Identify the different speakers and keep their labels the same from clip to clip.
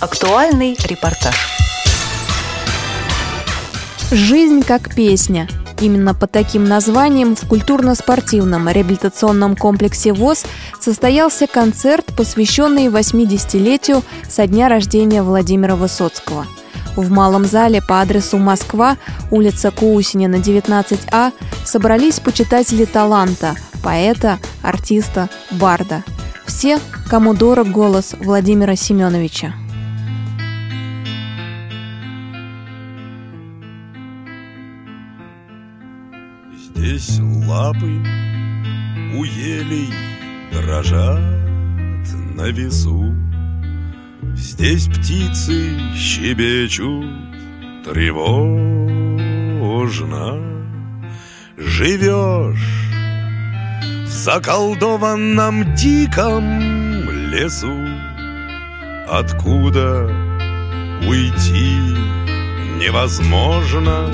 Speaker 1: Актуальный репортаж.
Speaker 2: Жизнь как песня. Именно под таким названием в культурно-спортивном реабилитационном комплексе ВОЗ состоялся концерт, посвященный 80-летию со дня рождения Владимира Высоцкого. В малом зале по адресу Москва, улица Кусинина, 19А, собрались почитатели таланта, поэта, артиста, барда. Все, кому дорог голос Владимира Семеновича.
Speaker 3: Лапы у елей дрожат на весу. Здесь птицы щебечут тревожно. Живешь в заколдованном диком лесу, Откуда уйти невозможно.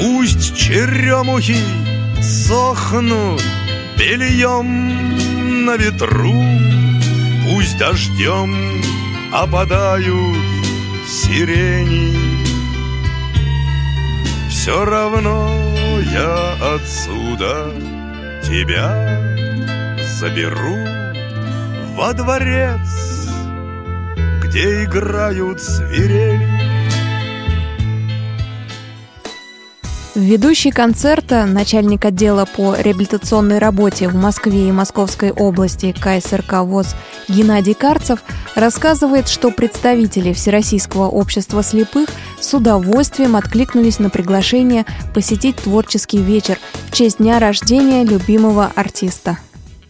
Speaker 3: Пусть черемухи сохнут бельем на ветру, Пусть дождем опадают сирени. Все равно я отсюда тебя заберу во дворец, где играют свирели.
Speaker 2: Ведущий концерта, начальник отдела по реабилитационной работе в Москве и Московской области КСРК ВОЗ Геннадий Карцев рассказывает, что представители Всероссийского общества слепых с удовольствием откликнулись на приглашение посетить творческий вечер в честь дня рождения любимого артиста.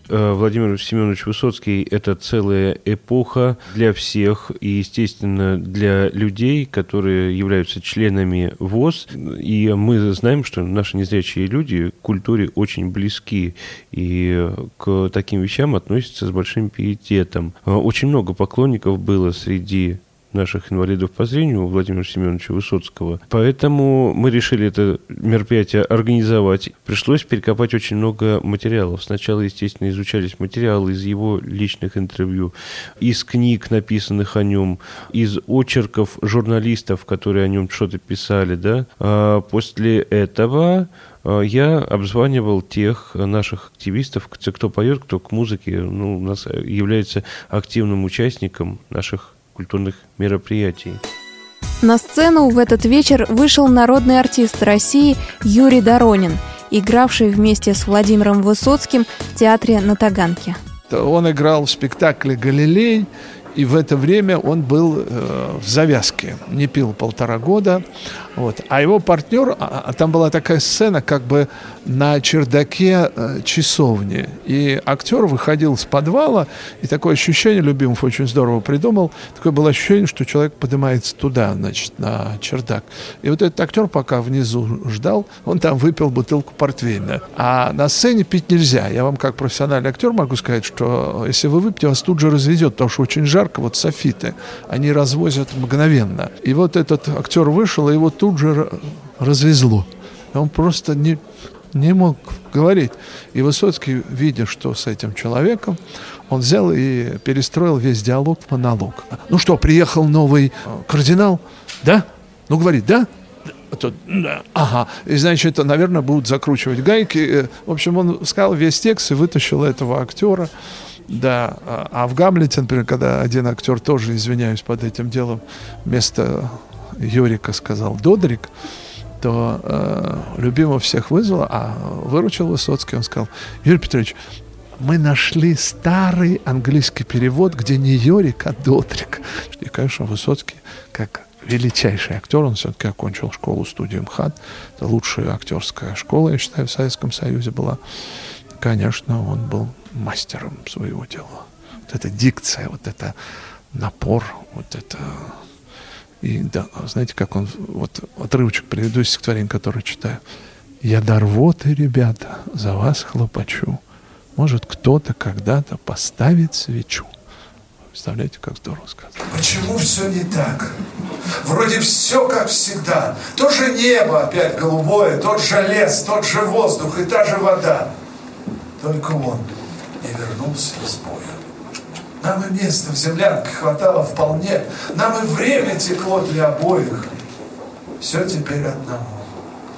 Speaker 4: Э, Владимир Семенович Высоцкий – это целая эпоха для всех и, естественно, для людей, которые являются членами ВОЗ. И мы знаем, что наши незрячие люди к культуре очень близки и к таким вещам относятся с большим пиететом. Э, очень много поклонников было среди наших инвалидов по зрению Владимира Семеновича Высоцкого. Поэтому мы решили это мероприятие организовать. Пришлось перекопать очень много материалов. Сначала, естественно, изучались материалы из его личных интервью, из книг, написанных о нем, из очерков журналистов, которые о нем что-то писали. Да? А после этого а, я обзванивал тех наших активистов, кто поет, кто к музыке, ну, у нас является активным участником наших культурных мероприятий.
Speaker 2: На сцену в этот вечер вышел народный артист России Юрий Доронин, игравший вместе с Владимиром Высоцким в театре на Таганке.
Speaker 5: Он играл в спектакле «Галилей», и в это время он был э, в завязке, не пил полтора года. Вот. А его партнер, а, а там была такая сцена, как бы на чердаке э, часовни. И актер выходил с подвала, и такое ощущение, Любимов очень здорово придумал, такое было ощущение, что человек поднимается туда, значит, на чердак. И вот этот актер пока внизу ждал, он там выпил бутылку портвейна. А на сцене пить нельзя. Я вам как профессиональный актер могу сказать, что если вы выпьете, вас тут же разведет, потому что очень жарко, вот софиты, они развозят мгновенно. И вот этот актер вышел, и его тут же развезло. Он просто не, не мог говорить. И Высоцкий, видя, что с этим человеком, он взял и перестроил весь диалог в монолог. Ну что, приехал новый кардинал? Да? Ну, говорит, да? Ага. И, значит, наверное, будут закручивать гайки. В общем, он сказал весь текст и вытащил этого актера. Да, а в Гамлете, например, когда один актер тоже, извиняюсь, под этим делом, вместо Юрика сказал Додрик, то э, любимого всех вызвал, а выручил Высоцкий, он сказал, Юрий Петрович, мы нашли старый английский перевод, где не Йорик, а Додрик. И, конечно, Высоцкий, как величайший актер, он все-таки окончил школу студию МХАТ. Это лучшая актерская школа, я считаю, в Советском Союзе была. Конечно, он был мастером своего дела. Вот эта дикция, вот это напор, вот это и да, знаете, как он, вот отрывочек приведу из стихотворения, которое читаю. «Я дар вот и, ребята, за вас хлопочу. Может, кто-то когда-то поставит свечу». Представляете, как здорово сказано.
Speaker 6: Почему все не так? Вроде все как всегда. То же небо опять голубое, тот же лес, тот же воздух и та же вода. Только он не вернулся из боя.
Speaker 5: Нам и места в землянке хватало вполне. Нам и время текло для обоих. Все теперь одному.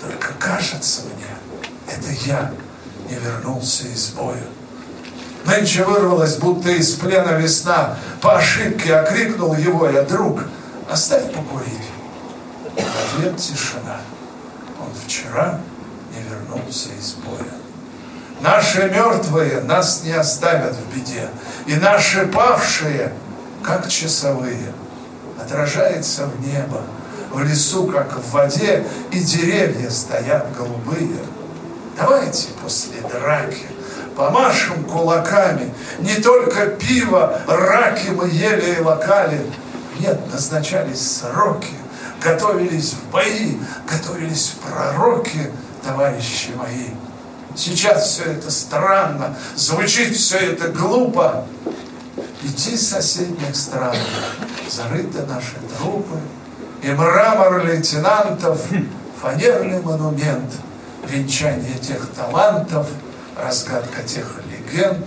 Speaker 5: Только кажется мне, это я не вернулся из боя. Нынче вырвалась, будто из плена весна. По ошибке окрикнул его я, друг, оставь покурить. Ответ тишина. Он вчера не вернулся из боя. Наши мертвые нас не оставят в беде, и наши павшие, как часовые, отражается в небо, в лесу, как в воде, и деревья стоят голубые. Давайте после драки помашем кулаками, не только пиво, раки мы ели и локали. Нет, назначались сроки, готовились в бои, готовились пророки, товарищи мои. Сейчас все это странно, звучит все это глупо. Пяти соседних стран зарыты наши трупы, и мрамор лейтенантов, фанерный монумент, венчание тех талантов, разгадка тех легенд.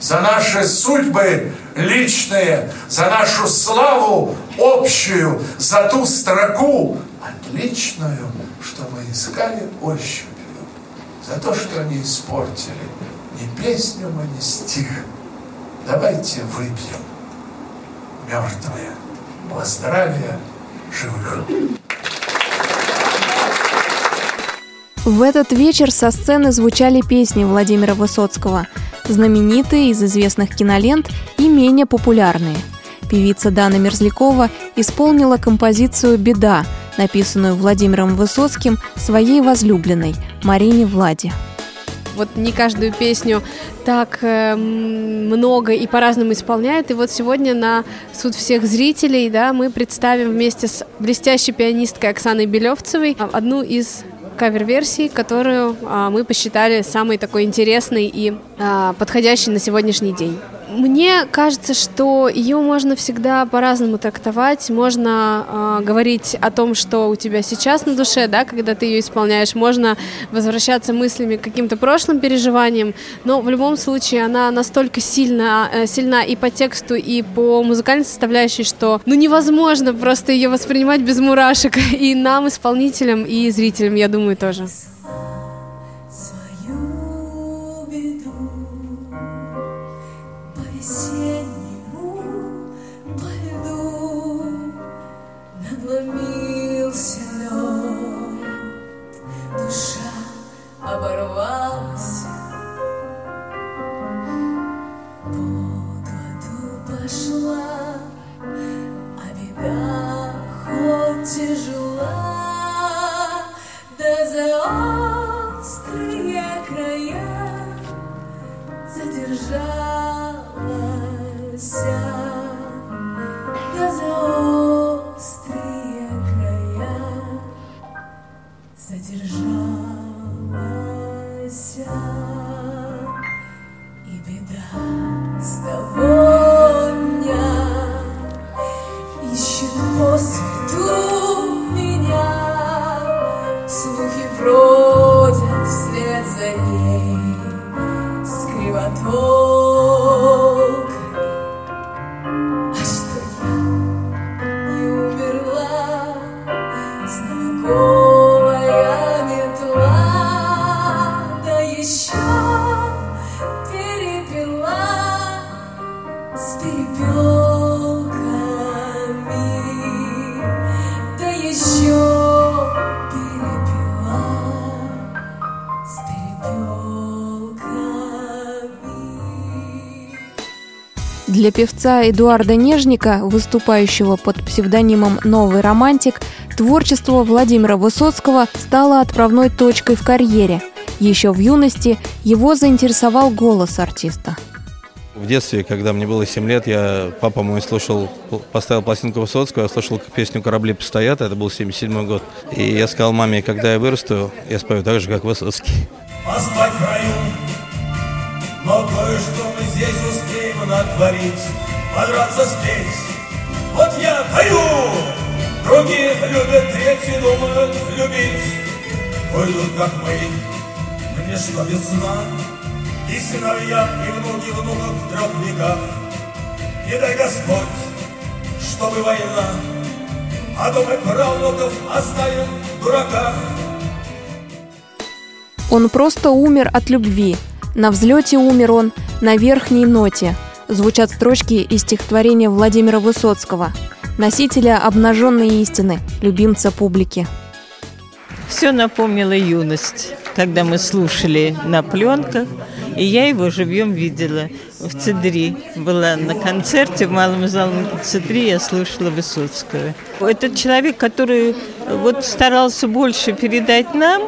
Speaker 5: За наши судьбы личные, за нашу славу общую, за ту строку отличную, что мы искали ощупью за то, что они испортили ни песню мы, ни стих. Давайте выпьем, мертвые, во здравие живых.
Speaker 2: В этот вечер со сцены звучали песни Владимира Высоцкого, знаменитые из известных кинолент и менее популярные. Певица Дана Мерзлякова исполнила композицию «Беда», написанную Владимиром Высоцким своей возлюбленной Марине Влади.
Speaker 1: Вот не каждую песню так э, много и по-разному исполняют. И вот сегодня на суд всех зрителей да, мы представим вместе с блестящей пианисткой Оксаной Белевцевой одну из кавер-версий, которую а, мы посчитали самой такой интересной и а, подходящей на сегодняшний день. Мне кажется, что ее можно всегда по-разному трактовать. Можно э, говорить о том, что у тебя сейчас на душе, да, когда ты ее исполняешь. Можно возвращаться мыслями к каким-то прошлым переживаниям. Но в любом случае она настолько сильна, э, сильна и по тексту, и по музыкальной составляющей, что ну невозможно просто ее воспринимать без мурашек. И нам, исполнителям, и зрителям, я думаю, тоже. 谢。
Speaker 2: Для певца Эдуарда Нежника, выступающего под псевдонимом «Новый романтик», творчество Владимира Высоцкого стало отправной точкой в карьере. Еще в юности его заинтересовал голос артиста.
Speaker 7: В детстве, когда мне было 7 лет, я, папа мой слушал, поставил пластинку Высоцкого, я слушал песню «Корабли постоят», это был 77 год. И я сказал маме, когда я вырасту, я спою так же, как Высоцкий. Поспать в раю, но кое-что мы здесь успеем натворить, подраться спеть. Вот я пою, другие любят, третьи думают любить. Уйдут, как мы, мне что весна, И сыновья, и внуки внуков в трех веках. не дай Господь, чтобы война, а то мы правнуков оставим в дураках.
Speaker 2: Он просто умер от любви. На взлете умер он, на верхней ноте. Звучат строчки из стихотворения Владимира Высоцкого, носителя обнаженной истины, любимца публики.
Speaker 8: Все напомнило юность, когда мы слушали на пленках, и я его живьем видела в Цедри. Была на концерте в Малом зале Цедри, я слушала Высоцкого. Этот человек, который вот старался больше передать нам,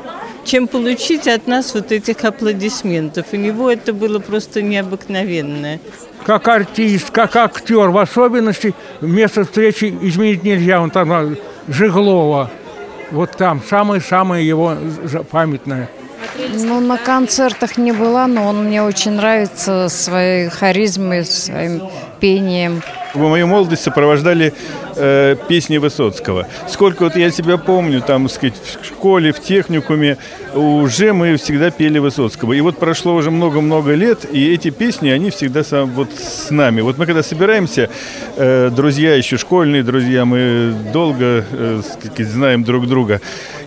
Speaker 8: чем получить от нас вот этих аплодисментов. У него это было просто необыкновенное.
Speaker 9: Как артист, как актер, в особенности место встречи изменить нельзя. Он там Жиглова. Вот там самое-самое его памятное.
Speaker 10: Ну, на концертах не была, но он мне очень нравится своей харизмой, своим пением.
Speaker 11: В мою молодость сопровождали э, песни Высоцкого. Сколько вот я себя помню, там, сказать, в школе, в техникуме, уже мы всегда пели Высоцкого. И вот прошло уже много-много лет, и эти песни, они всегда сам, вот с нами. Вот мы когда собираемся, э, друзья еще школьные друзья, мы долго э, сказать, знаем друг друга.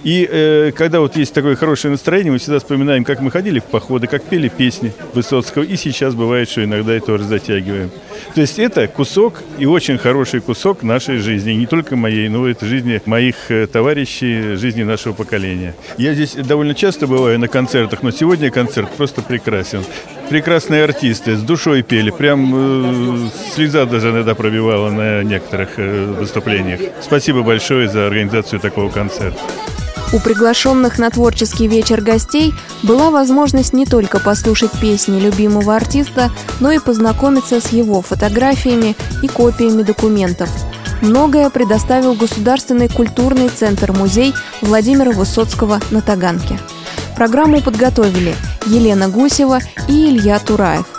Speaker 11: И э, когда вот есть такое хорошее настроение, мы всегда вспоминаем, как мы ходили в походы, как пели песни Высоцкого. И сейчас бывает, что иногда и тоже затягиваем. То есть это кусок и очень хороший кусок нашей жизни. Не только моей, но и жизни моих э, товарищей, жизни нашего поколения. Я здесь довольно часто бываю на концертах, но сегодня концерт просто прекрасен. Прекрасные артисты, с душой пели. Прям э, слеза даже иногда пробивала на некоторых э, выступлениях. Спасибо большое за организацию такого концерта.
Speaker 2: У приглашенных на творческий вечер гостей была возможность не только послушать песни любимого артиста, но и познакомиться с его фотографиями и копиями документов. Многое предоставил Государственный культурный центр-музей Владимира Высоцкого на Таганке. Программу подготовили Елена Гусева и Илья Тураев.